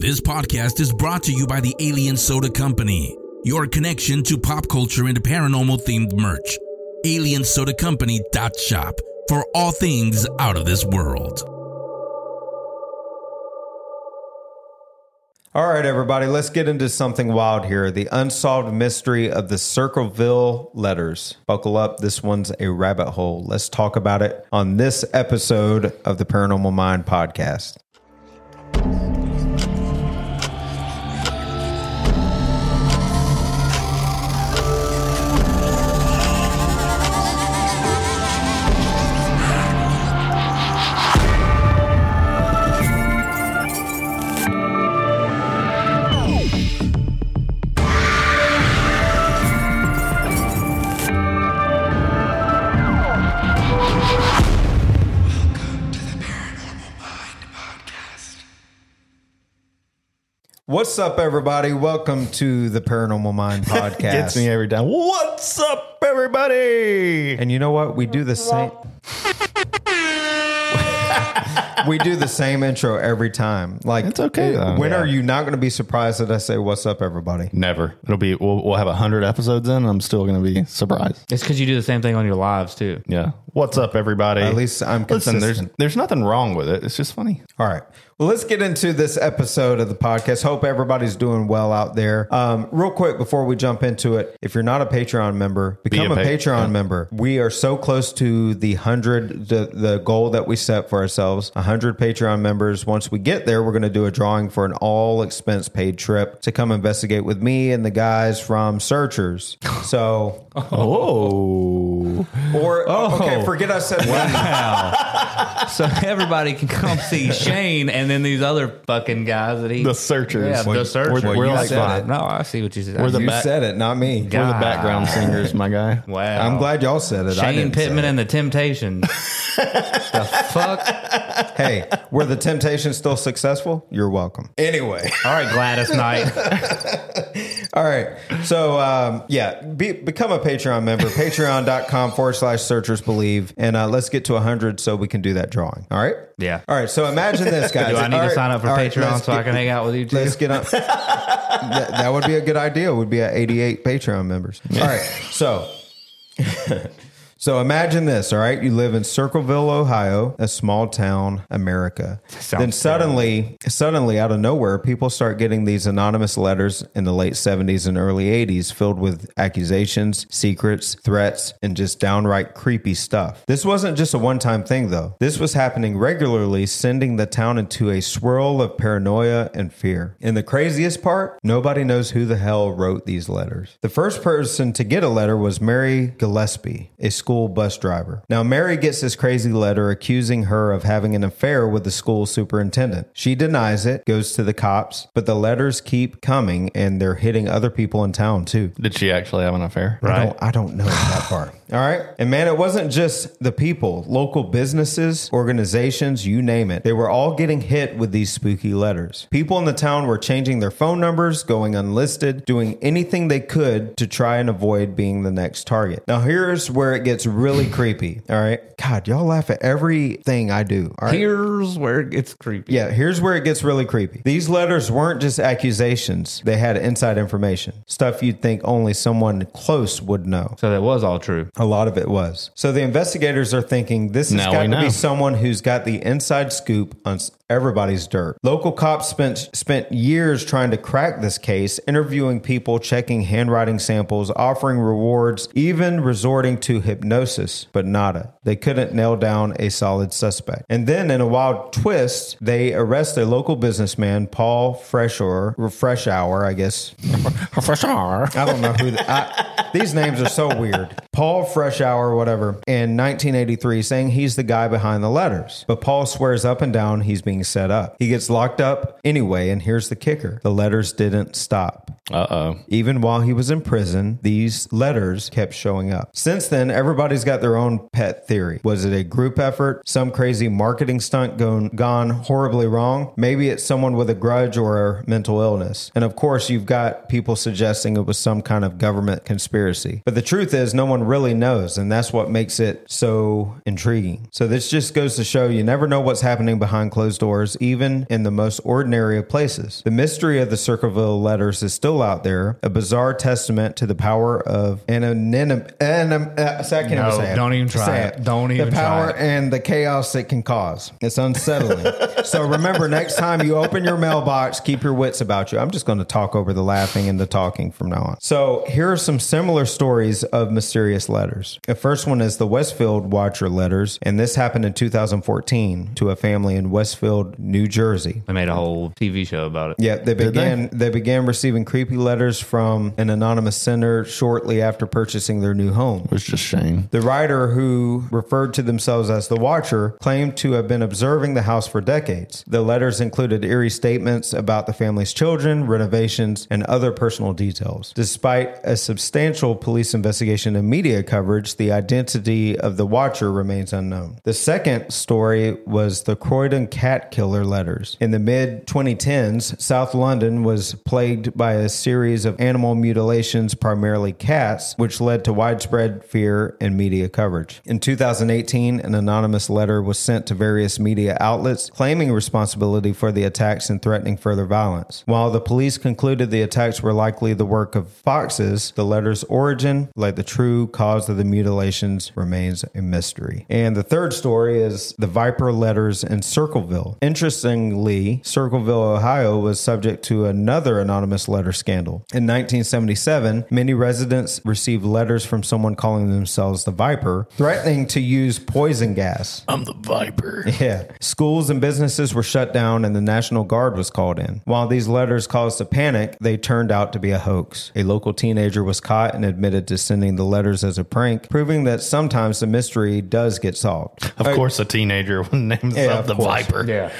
This podcast is brought to you by the Alien Soda Company, your connection to pop culture and paranormal themed merch. AlienSodaCompany.shop for all things out of this world. All right, everybody, let's get into something wild here. The unsolved mystery of the Circleville letters. Buckle up. This one's a rabbit hole. Let's talk about it on this episode of the Paranormal Mind podcast. What's up, everybody? Welcome to the Paranormal Mind podcast. Gets me every time. What's up, everybody? And you know what? We do the same. we do the same intro every time. Like It's okay, though. When Yeah. are you not going to be surprised that I say "What's up, everybody"? Never. It'll be. We'll, we'll have a hundred episodes in. And I'm still going to be surprised. It's because you do the same thing on your lives too. Yeah. What's up, everybody? At least I'm Listen, there's there's nothing wrong with it. It's just funny. All right. Well, let's get into this episode of the podcast. Hope everybody's doing well out there. Um, real quick before we jump into it, if you're not a Patreon member, become a a, pa- Patreon yeah. member. We are so close to the hundred, the the goal that we set for ourselves. hundred Patreon members. Once we get there, we're going to do a drawing for an all expense paid trip to come investigate with me and the guys from Searchers. So, Oh. or oh. okay, forget I said Wow. so everybody can come see Shane and then these other fucking guys that he The searchers. Yeah, Well, the searchers. we're- we're You like said it. No, I see what you said. We're the You back- said it, not me. We're the background singers, my guy. wow. I'm glad y'all said it. I Shane didn't say Pittman it. and the Temptations. the fuck? hey, were the Temptations still successful? You're welcome. Anyway, All right, Gladys Knight. all right. So, um, yeah, be, become a Patreon member, patreon.com forward slash searchers believe. And uh, let's get to 100 so we can do that drawing. All right? Yeah. All right. So imagine this, guys. Do I need All to right, sign up for right, Patreon so I can hang out with you too? Let's get up. that, that would be a good idea. Would be at 88 Patreon members. All right. So. So imagine this, all right? You live in Circleville, Ohio, a small town, America. Sounds then suddenly, suddenly out of nowhere, people start getting these anonymous letters in the late 70s and early 80s filled with accusations, secrets, threats, and just downright creepy stuff. This wasn't just a one-time thing though. This was happening regularly, sending the town into a swirl of paranoia and fear. And the craziest part, nobody knows who the hell wrote these letters. The first person to get a letter was Mary Gillespie, a school bus driver. Now, Mary gets this crazy letter accusing her of having an affair with the school superintendent. She denies it, goes to the cops, but the letters keep coming and they're hitting other people in town too. Did she actually have an affair? I don't, I don't know that part. All right. And man, it wasn't just the people, local businesses, organizations, you name it. They were all getting hit with these spooky letters. People in the town were changing their phone numbers, going unlisted, doing anything they could to try and avoid being the next target. Now, here's where it gets really creepy. All right. God, y'all laugh at everything I do. All right. Here's where it gets creepy. Yeah, here's where it gets really creepy. These letters weren't just accusations, they had inside information, stuff you'd think only someone close would know. So that was all true. A lot of it was. So the investigators are thinking this has Now got to be someone who's got the inside scoop on everybody's dirt. Local cops spent spent years trying to crack this case, interviewing people, checking handwriting samples, offering rewards, even resorting to hypnosis, but nada. They couldn't nail down a solid suspect. And then in a wild twist, they arrest a local businessman, Paul Freshour, Fresh Hour, I guess. I don't know who. The, I, these names are so weird. Paul Fresh Hour, whatever, in 1983, saying he's the guy behind the letters. But Paul swears up and down he's being set up. He gets locked up anyway, and here's the kicker: the letters didn't stop. Uh oh. Even while he was in prison, these letters kept showing up. Since then, everybody's got their own pet theory. Was it a group effort? Some crazy marketing stunt gone, gone horribly wrong? Maybe it's someone with a grudge or a mental illness. And of course, you've got people suggesting it was some kind of government conspiracy. But the truth is, no one really knows, and that's what makes it so intriguing. So this just goes to show you never know what's happening behind closed doors, even in the most ordinary of places. The mystery of the Circleville letters is still out there, a bizarre testament to the power of anonymity. Anim- uh, so I can't No, even say it. don't even try Say it. Don't even The power try it. and the chaos it can cause. It's unsettling. so remember, next time you open your mailbox, keep your wits about you. I'm just going to talk over the laughing and the talking from now on. So here are some similar stories of mysterious letters. The first one is the Westfield Watcher letters, and this happened in 2014 to a family in Westfield, New Jersey. They made a whole TV show about it. Yeah, they began they? began receiving creepy letters from an anonymous sender shortly after purchasing their new home. It was just Shane. The writer, who referred to themselves as the Watcher, claimed to have been observing the house for decades. The letters included eerie statements about the family's children, renovations, and other personal details. Despite a substantial police investigation and media coverage, the identity of the Watcher remains unknown. The second story was the Croydon cat killer letters. In the mid 2010s, South London was plagued by a series of animal mutilations, primarily cats, which led to widespread fear and media coverage. In 2018, an anonymous letter was sent to various media outlets claiming responsibility for the attacks and threatening further violence. While the police concluded the attacks were likely the work of foxes, the letter's origin, like the true cause of the mutilations, remains a mystery. And the third story is the Viper letters in Circleville. Interestingly, Circleville, Ohio was subject to another anonymous letter. In 1977, many residents received letters from someone calling themselves the Viper, threatening to use poison gas. I'm the Viper. Yeah. Schools and businesses were shut down and the National Guard was called in. While these letters caused a panic, they turned out to be a hoax. A local teenager was caught and admitted to sending the letters as a prank, proving that sometimes the mystery does get solved. Of uh, course, a teenager would name himself of the course. Viper. Yeah.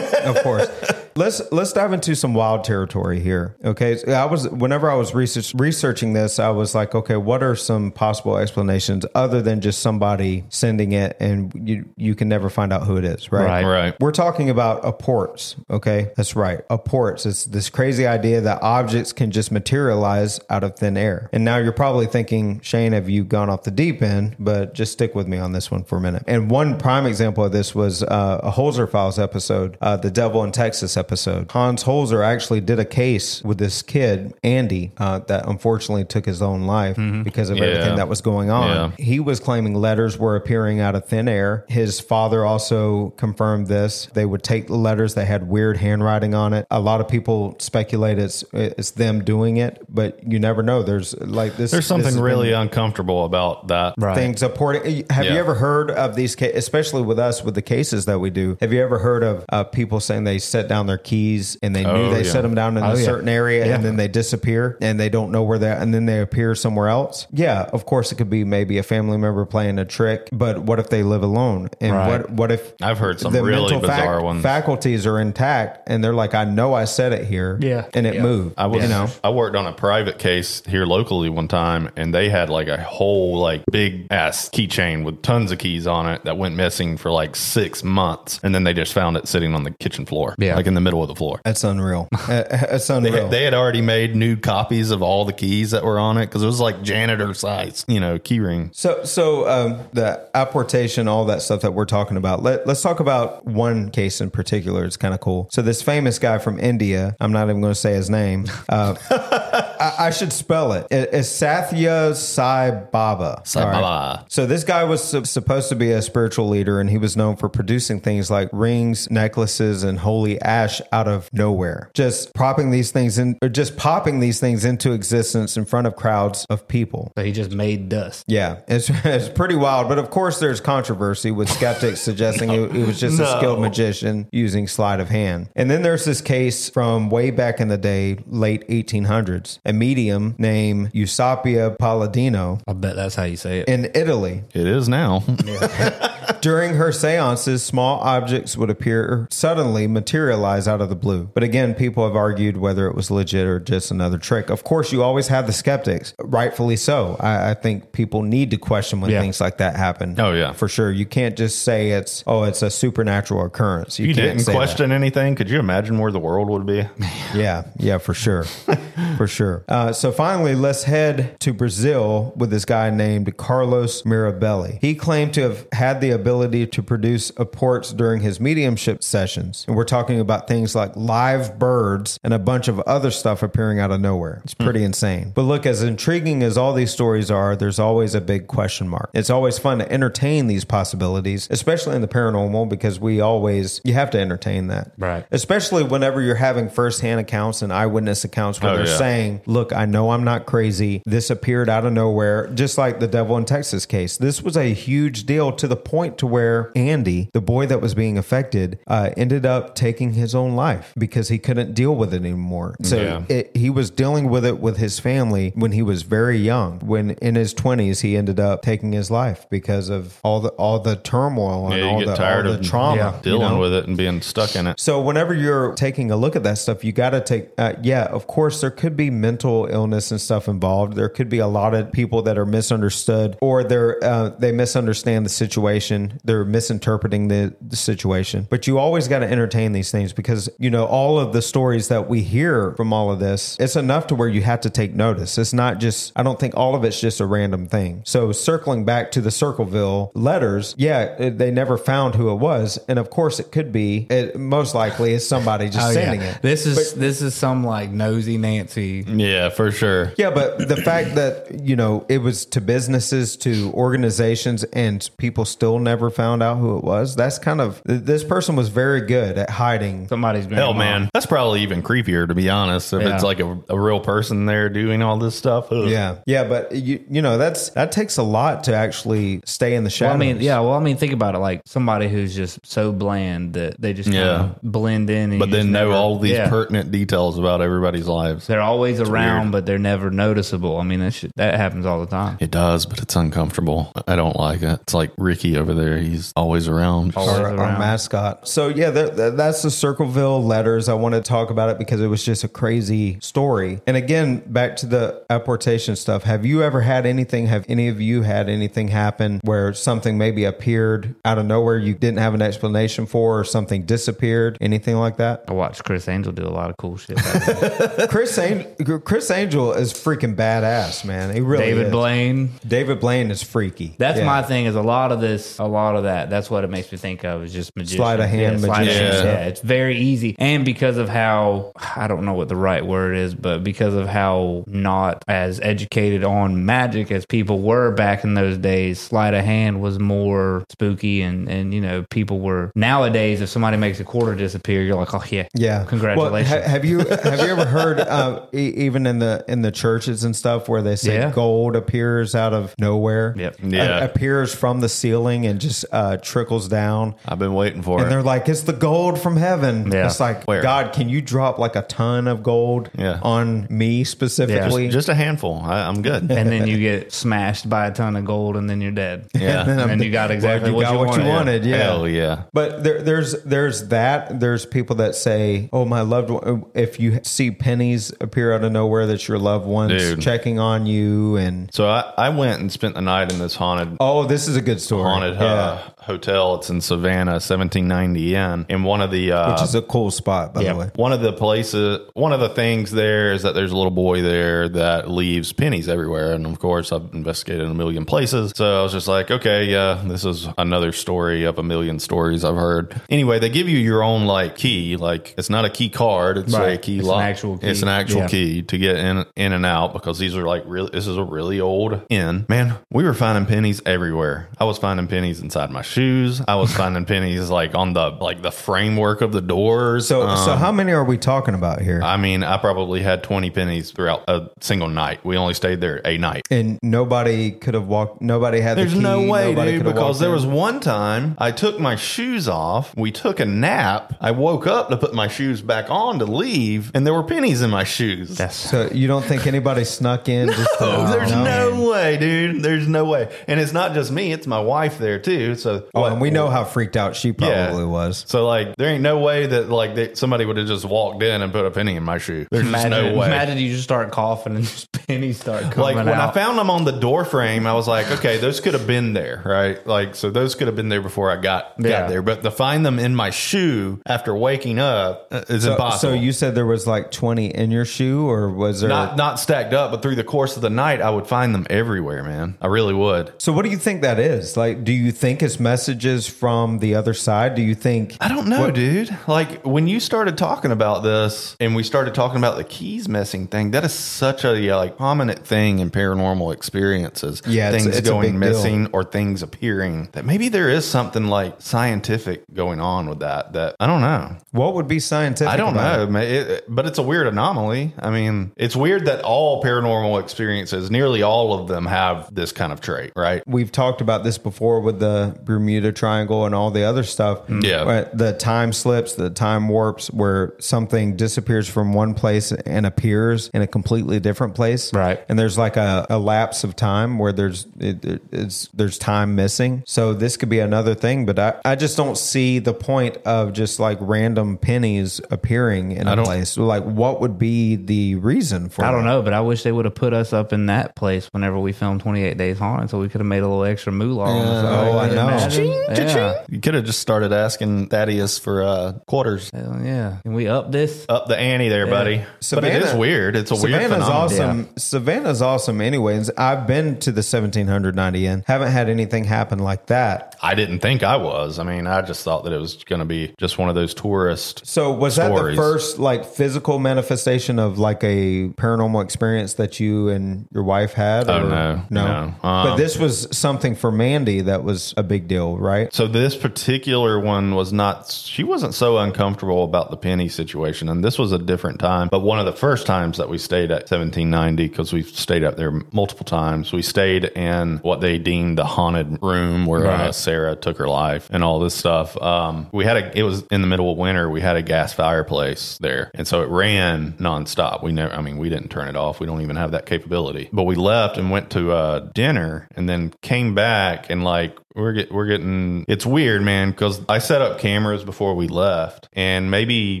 of course. Let's let's dive into some wild territory here. Okay, I was whenever I was research, researching this, I was like, okay, what are some possible explanations other than just somebody sending it and you you can never find out who it is, right? Right. Right. We're talking about a apports, okay? That's right. Apports. It's this crazy idea that objects can just materialize out of thin air. And now you're probably thinking, Shane, have you gone off the deep end? But just stick with me on this one for a minute. And one prime example of this was uh, a Holzer Files episode, uh, the Devil in Texas episode. Hans Holzer actually did a case with this kid, Andy, uh, that unfortunately took his own life because of Yeah. everything that was going on. Yeah. He was claiming letters were appearing out of thin air. His father also confirmed this. They would take the letters that had weird handwriting on it. A lot of people speculate it's it's them doing it, but you never know. There's like this. There's something has really been uncomfortable about that. Right. things apporting. Have you ever heard of these cases, especially with us with the cases that we do? Have you ever heard of uh, people saying they set down their keys and they knew Oh, they yeah. set them down in Oh, a yeah. certain area Yeah. and then they disappear and they don't know where they and then they appear somewhere else? Yeah, of course it could be maybe a family member playing a trick, but what if they live alone? And Right. what what if I've heard some really bizarre ones. faculties are intact and they're like, I know I said it here, Yeah. and it Yeah. moved. I was, you know, I worked on a private case here locally one time, and they had like a whole like big ass keychain with tons of keys on it that went missing for like six months, and then they just found it sitting on the kitchen floor, Yeah. like in the middle of the floor. that's unreal. That's They, unreal. they had already made new copies of all the keys that were on it because it was like janitor size, you know, key ring. So, so um, the apportation, all that stuff that we're talking about. Let, let's talk about one case in particular. It's kind of cool. So, this famous guy from India. I'm not even going to say his name. Uh, I, I should spell it. It- It's Sathya Sai Baba. Sai All right. Baba. So this guy was su- supposed to be a spiritual leader, and he was known for producing things like rings, necklaces, and holy ash out of nowhere. Just propping these things in, or just popping these things into existence in front of crowds of people. So he just made dust. Yeah, it's, it's pretty wild. But of course, there's controversy with skeptics suggesting it, it was just a skilled magician using sleight of hand. And then there's this case from way back in the day, late 1800s. A a medium named Eusapia Palladino I bet that's how you say it. in Italy. It is now. During her seances, small objects would appear suddenly materialize out of the blue. But again, people have argued whether it was legit or just another trick. Of course, you always have the skeptics, rightfully so. I, I think people need to question when Yeah. things like that happen. Oh, yeah. for sure. You can't just say it's oh, it's a supernatural occurrence. you can't didn't say that. question anything. Could you imagine where the world would be? Yeah, yeah, for sure. for sure. Uh, so finally, let's head to Brazil with this guy named Carlos Mirabelli. He claimed to have had the ability to produce apports during his mediumship sessions. And we're talking about things like live birds and a bunch of other stuff appearing out of nowhere. It's pretty insane. But look, as intriguing as all these stories are, there's always a big question mark. It's always fun to entertain these possibilities, especially in the paranormal, because we always, you have to entertain that. Right. Especially whenever you're having firsthand accounts and eyewitness accounts where Oh, they're yeah. saying, Look, I know I'm not crazy. This appeared out of nowhere, just like the devil in Texas case. This was a huge deal to the point to where Andy, the boy that was being affected, uh, ended up taking his own life because he couldn't deal with it anymore. So Yeah. it, he was dealing with it with his family when he was very young. When in his 20s, he ended up taking his life because of all the all the turmoil and Yeah, all the, tired all the of trauma. Yeah. you dealing know? with it and being stuck in it. So whenever you're taking a look at that stuff, you got to take. Uh, yeah, of course, there could be mental illness and stuff involved. There could be a lot of people that are misunderstood, or they're uh, they misunderstand the situation. They're misinterpreting the, the situation. But you always got to entertain these things because you know all of the stories that we hear from all of this. It's enough to where you have to take notice. It's not just. I don't think all of it's just a random thing. So circling back to the Circleville letters, yeah, it- they never found who it was, and of course it could be. It most likely is somebody just Oh, sending yeah. it. This is this is some like nosy Nancy. Yeah, for sure. Yeah, but the fact that you know it was to businesses, to organizations, and people still never found out who it was—that's kind of this person was very good at hiding. Somebody's grandma. Hell, man, that's probably even creepier to be honest. If Yeah. it's like a, a real person there doing all this stuff, Ugh. Yeah, yeah, but you you know that's that takes a lot to actually stay in the Well, shadows. I mean, yeah. Well, I mean, think about it. Like somebody who's just so bland that they just Yeah. yeah blend in, and but then know never- all these yeah. pertinent details about everybody's lives. They're always around, weird. but they're never noticeable. I mean, that shit, that happens all the time. It does, but it's uncomfortable. I don't like it. It's like Ricky over there. He's always around. Always our, our mascot. So yeah, that, that- that's the Circleville letters. I want to talk about it because it was just a crazy story. And again, back to the apportation stuff. Have you ever had anything? Have any of you had anything happen where something maybe appeared out of nowhere you didn't have an explanation for, or something disappeared? Anything like that? I watched Criss Angel do a lot of cool shit. Criss Angel, Criss Angel is freaking badass, man. He really David is. Blaine. David Blaine is freaky. That's Yeah. my thing. Is a lot of this, a lot of that. That's what it makes me think of. Is just magicians. Sleight of hand yeah, magicians. Yeah. Yeah, it's very easy, and because of how I don't know what the right word is, but because of how not as educated on magic as people were back in those days, sleight of hand was more spooky, and and you know people were nowadays. If somebody makes a quarter disappear, you're like, oh yeah, Yeah. congratulations. Well, ha- have you have you ever heard uh, e- even in the in the churches and stuff where they say Yeah. gold appears out of nowhere? Yep. Yeah. A- appears from the ceiling and just uh, trickles down. I've been waiting for And it. And they're like, it's the gold from heaven. Yeah. It's like, Where? God, can you drop like a ton of gold Yeah. on me specifically? Just a handful. I, I'm good. and then you get smashed by a ton of gold, and then you're dead. Yeah. And then And you got exactly you what got you what you wanted. wanted. Yeah. Hell yeah. But there, there's there's that. There's people that say, "Oh, my loved one." If you see pennies appear out of nowhere, that's your loved ones Dude. checking on you. And So I, I went and spent the night in this haunted oh, this is a good story. haunted uh, hotel. It's in Savannah, 1790 Inn. In one of the uh, which is a cool spot, by yeah. the way. one of the places, one of the things there is that there's a little boy there that leaves pennies everywhere. And of course, I've investigated a million places. So I was just like, okay, yeah, this is another story of a million stories I've heard. Anyway, they give you your own like key. Like it's not a key card, it's a key It's an lock. actual key. It's an actual Yeah. key to get in in and out because these are like really this is a really old inn. Man, we were finding pennies everywhere. I was finding pennies inside my shoes. I was finding pennies like on the like the framework of the doors. So, Um, so how many are we talking about here? I mean, I probably had 20 pennies throughout a single night. We only stayed there a night. and nobody could have walked. Nobody had. There's the key, no way, dude, because there in. was one time I took my shoes off. We took a nap. I woke up to put my shoes back on to leave, and there were pennies in my shoes. That's So you don't think anybody snuck in? Just to, Oh, there's no way, dude. There's no way. And it's not just me; it's my wife there too. So, Oh, what- and we know how freaked out she Yeah. probably was. So, like, there ain't no way that like they, somebody would have just walked in and put a penny in my shoe. There's just Imagine, no way. imagine you just start coughing and just pennies start coming like when I found them on the door frame, I was like, okay, those could have been there, right? Like, so those could have been there before I got Yeah. got there. But to find them in my shoe after waking up uh, is So, impossible. so you said there was like 20 in your shoe, or was there? not not stacked up, but through the course of the night, I would find them everywhere, man. I really would. so what do you think that is? Like, do you think it's messages from the other side? Do you think? I don't know, What- dude. Like when you started talking about this and we started talking about the keys missing thing, that is such a yeah, like prominent thing in paranormal experiences. Yeah, things it's a going big deal. missing or things appearing. That maybe there is something like scientific going on with that. That I don't know. What would be scientific? I don't know, it? it- but it's a weird anomaly. I mean, it's weird that all paranormal experiences, nearly all of them, have this kind of trait, right? We've talked about this before with the Bermuda Triangle and all the other stuff. Mm-hmm. Yeah. Where the time slips, the time warps, where something disappears from one place and appears in a completely different place. Right. And there's like a, a lapse of time where there's it, it's there's time missing. So this could be another thing, but I, I just don't see the point of just like random pennies appearing in a place. Like, what would be the reason for? I don't that? know, but I wish they would have put us up in that place whenever we filmed 28 Days Haunted, so we could have made a little extra moolah. on the. Oh, I know. Cha-ching, Yeah. You could have just started asking Thaddeus for uh, quarters. Hell yeah. Can we up this? Up the ante there, buddy. but it is weird. It's a weird Savannah's phenomenon. awesome. Savannah's awesome. Anyways, I've been to the 1790 Inn. Haven't had anything happen like that. I didn't think I was. I mean, I just thought that it was going to be just one of those tourist. So was that the first like physical manifestation of like a paranormal experience that you and your wife had? Oh, or- no. no. No. but Um, this was something for Mandy that was a big deal, right? So this particular one was not. She wasn't so uncomfortable about the penny situation, and this was a different time. But one of the first times that we stayed at 1790, because we've stayed up there multiple times, we stayed in what they deemed the haunted room where uh, Sarah took her life and all this stuff. Um, we had a. It was in the middle of winter. We had a gas fireplace there, and so it ran nonstop. We never. I mean, we didn't turn it off. We don't even have that capability. But we left and went to uh, dinner, and then came back and like we're get, we're getting it's weird, man, because I set up cameras before we left, and maybe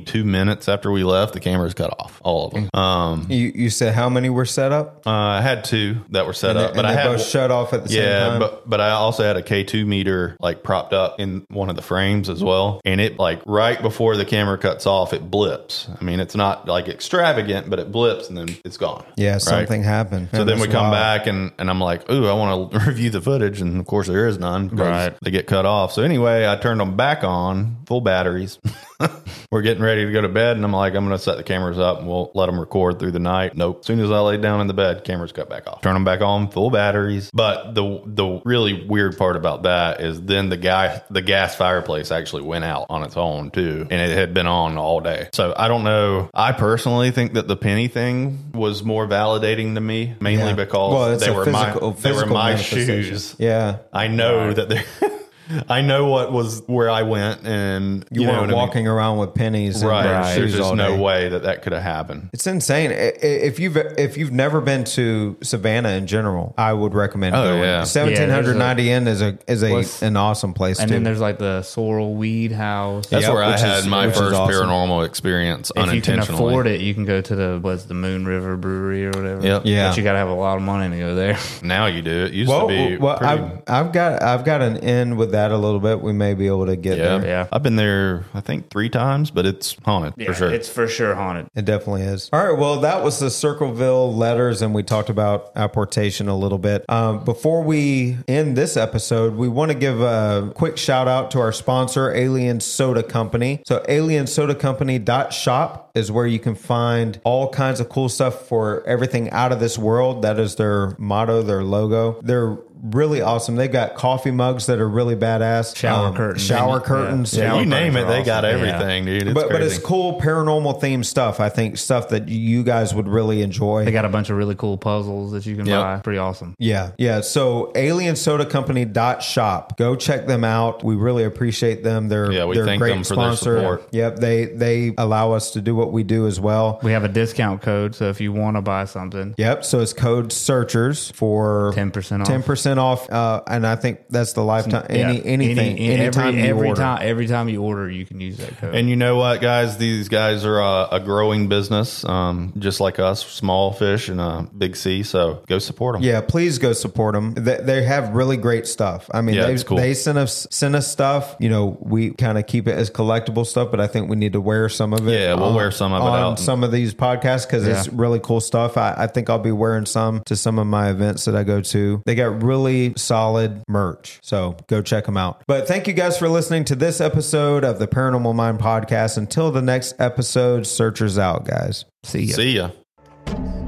two minutes after we left, the cameras cut off, all of them. Um, You you said how many were set up? uh, I had two that were set And up, they- but and I had both shut off at the same yeah, time. but but I also had a K two meter like propped up in one of the frames as well, and it like right before the camera cuts off, it blips. I mean, it's not like extravagant, but it blips and then it's gone. yeah, Right? something happened. So then we come wild. back and, and I'm like, ooh, I want to review the footage. And of course, there is none because Right. they get cut off. So anyway, I turned them back on, full batteries. We're getting ready to go to bed. And I'm like, I'm going to set the cameras up and we'll let them record through the night. Nope. As soon as I lay down in the bed, cameras cut back off. Turn them back on, full batteries. But the the really weird part about that is then the guy, the gas fireplace actually went out on its own too. And it had been on all day. So I don't know. I personally think that the penny thing was more validating to me, mainly Yeah. because Well, they were physical- my they were my shoes. Yeah. I know that they I know what was where I went and You, you, know weren't what I mean? walking around with pennies and Right. shoes There's just no day. way that that could have happened. It's insane. I- I- If you've if you've never been to Savannah in general, I would recommend Oh, going. yeah. Seventeen hundred ninety Inn is a is a What's- an awesome place And too. then there's like the Sorrel Weed House. That's Yep, where I had is- my first awesome. paranormal experience if you can afford it, you can go to the what's the Moon River Brewery or whatever. Yep. Yeah. But you got to have a lot of money to go there. Now you do. It used well, to be well, pretty, I've, I've got I've got an in with that a little bit. We may be able to get yeah. there. Yeah. I've been there I think 3 times, but it's haunted for sure. It's for sure haunted. It definitely is. All right. Well, that was the Circleville letters, and we talked about apportation a little bit. Um, before we end this episode, we want to give a quick shout out to our sponsor, Alien Soda Company. So, aliensodacompany.shop is where you can find all kinds of cool stuff for everything out of this world. That is their motto, their logo. They're really awesome. They got coffee mugs that are really badass. Shower um, curtains. Shower Yeah. curtains. Yeah, Shower you name it, curtains are they got awesome. Yeah. everything, dude. It's but but it's cool paranormal themed stuff. I think stuff that you guys would really enjoy. They got a bunch of really cool puzzles that you can Yep. buy. Pretty awesome. Yeah. Yeah. So aliensodacompany.shop. Go check them out. We really appreciate them. They're, Yeah, we they're thank great them for their sponsor. support. Yep. They, they allow us to do what we do as well. We have a discount code, so if you want to buy something, Yep. So it's code searchers for 10% off. 10% off. Uh, and I think that's the lifetime, any, Yeah. anything, Any- anytime every, every time every time you order, you can use that code. And you know what, guys? These guys are a, a growing business, um, just like us, small fish in a big sea. So go support them. Yeah, please go support them. They, they have really great stuff. I mean, Yeah, they, it's cool. they send us send us stuff. You know, we kind of keep it as collectible stuff, but I think we need to wear some of it. Yeah, we'll on- wear some of it on out. some of these podcasts because it's really cool stuff. I, I think I'll be wearing some to some of my events that I go to. They got really solid merch, so go check them out. But thank you guys for listening to this episode of the Paranormal Mind podcast. Until the next episode, searchers out, guys. See ya. See ya.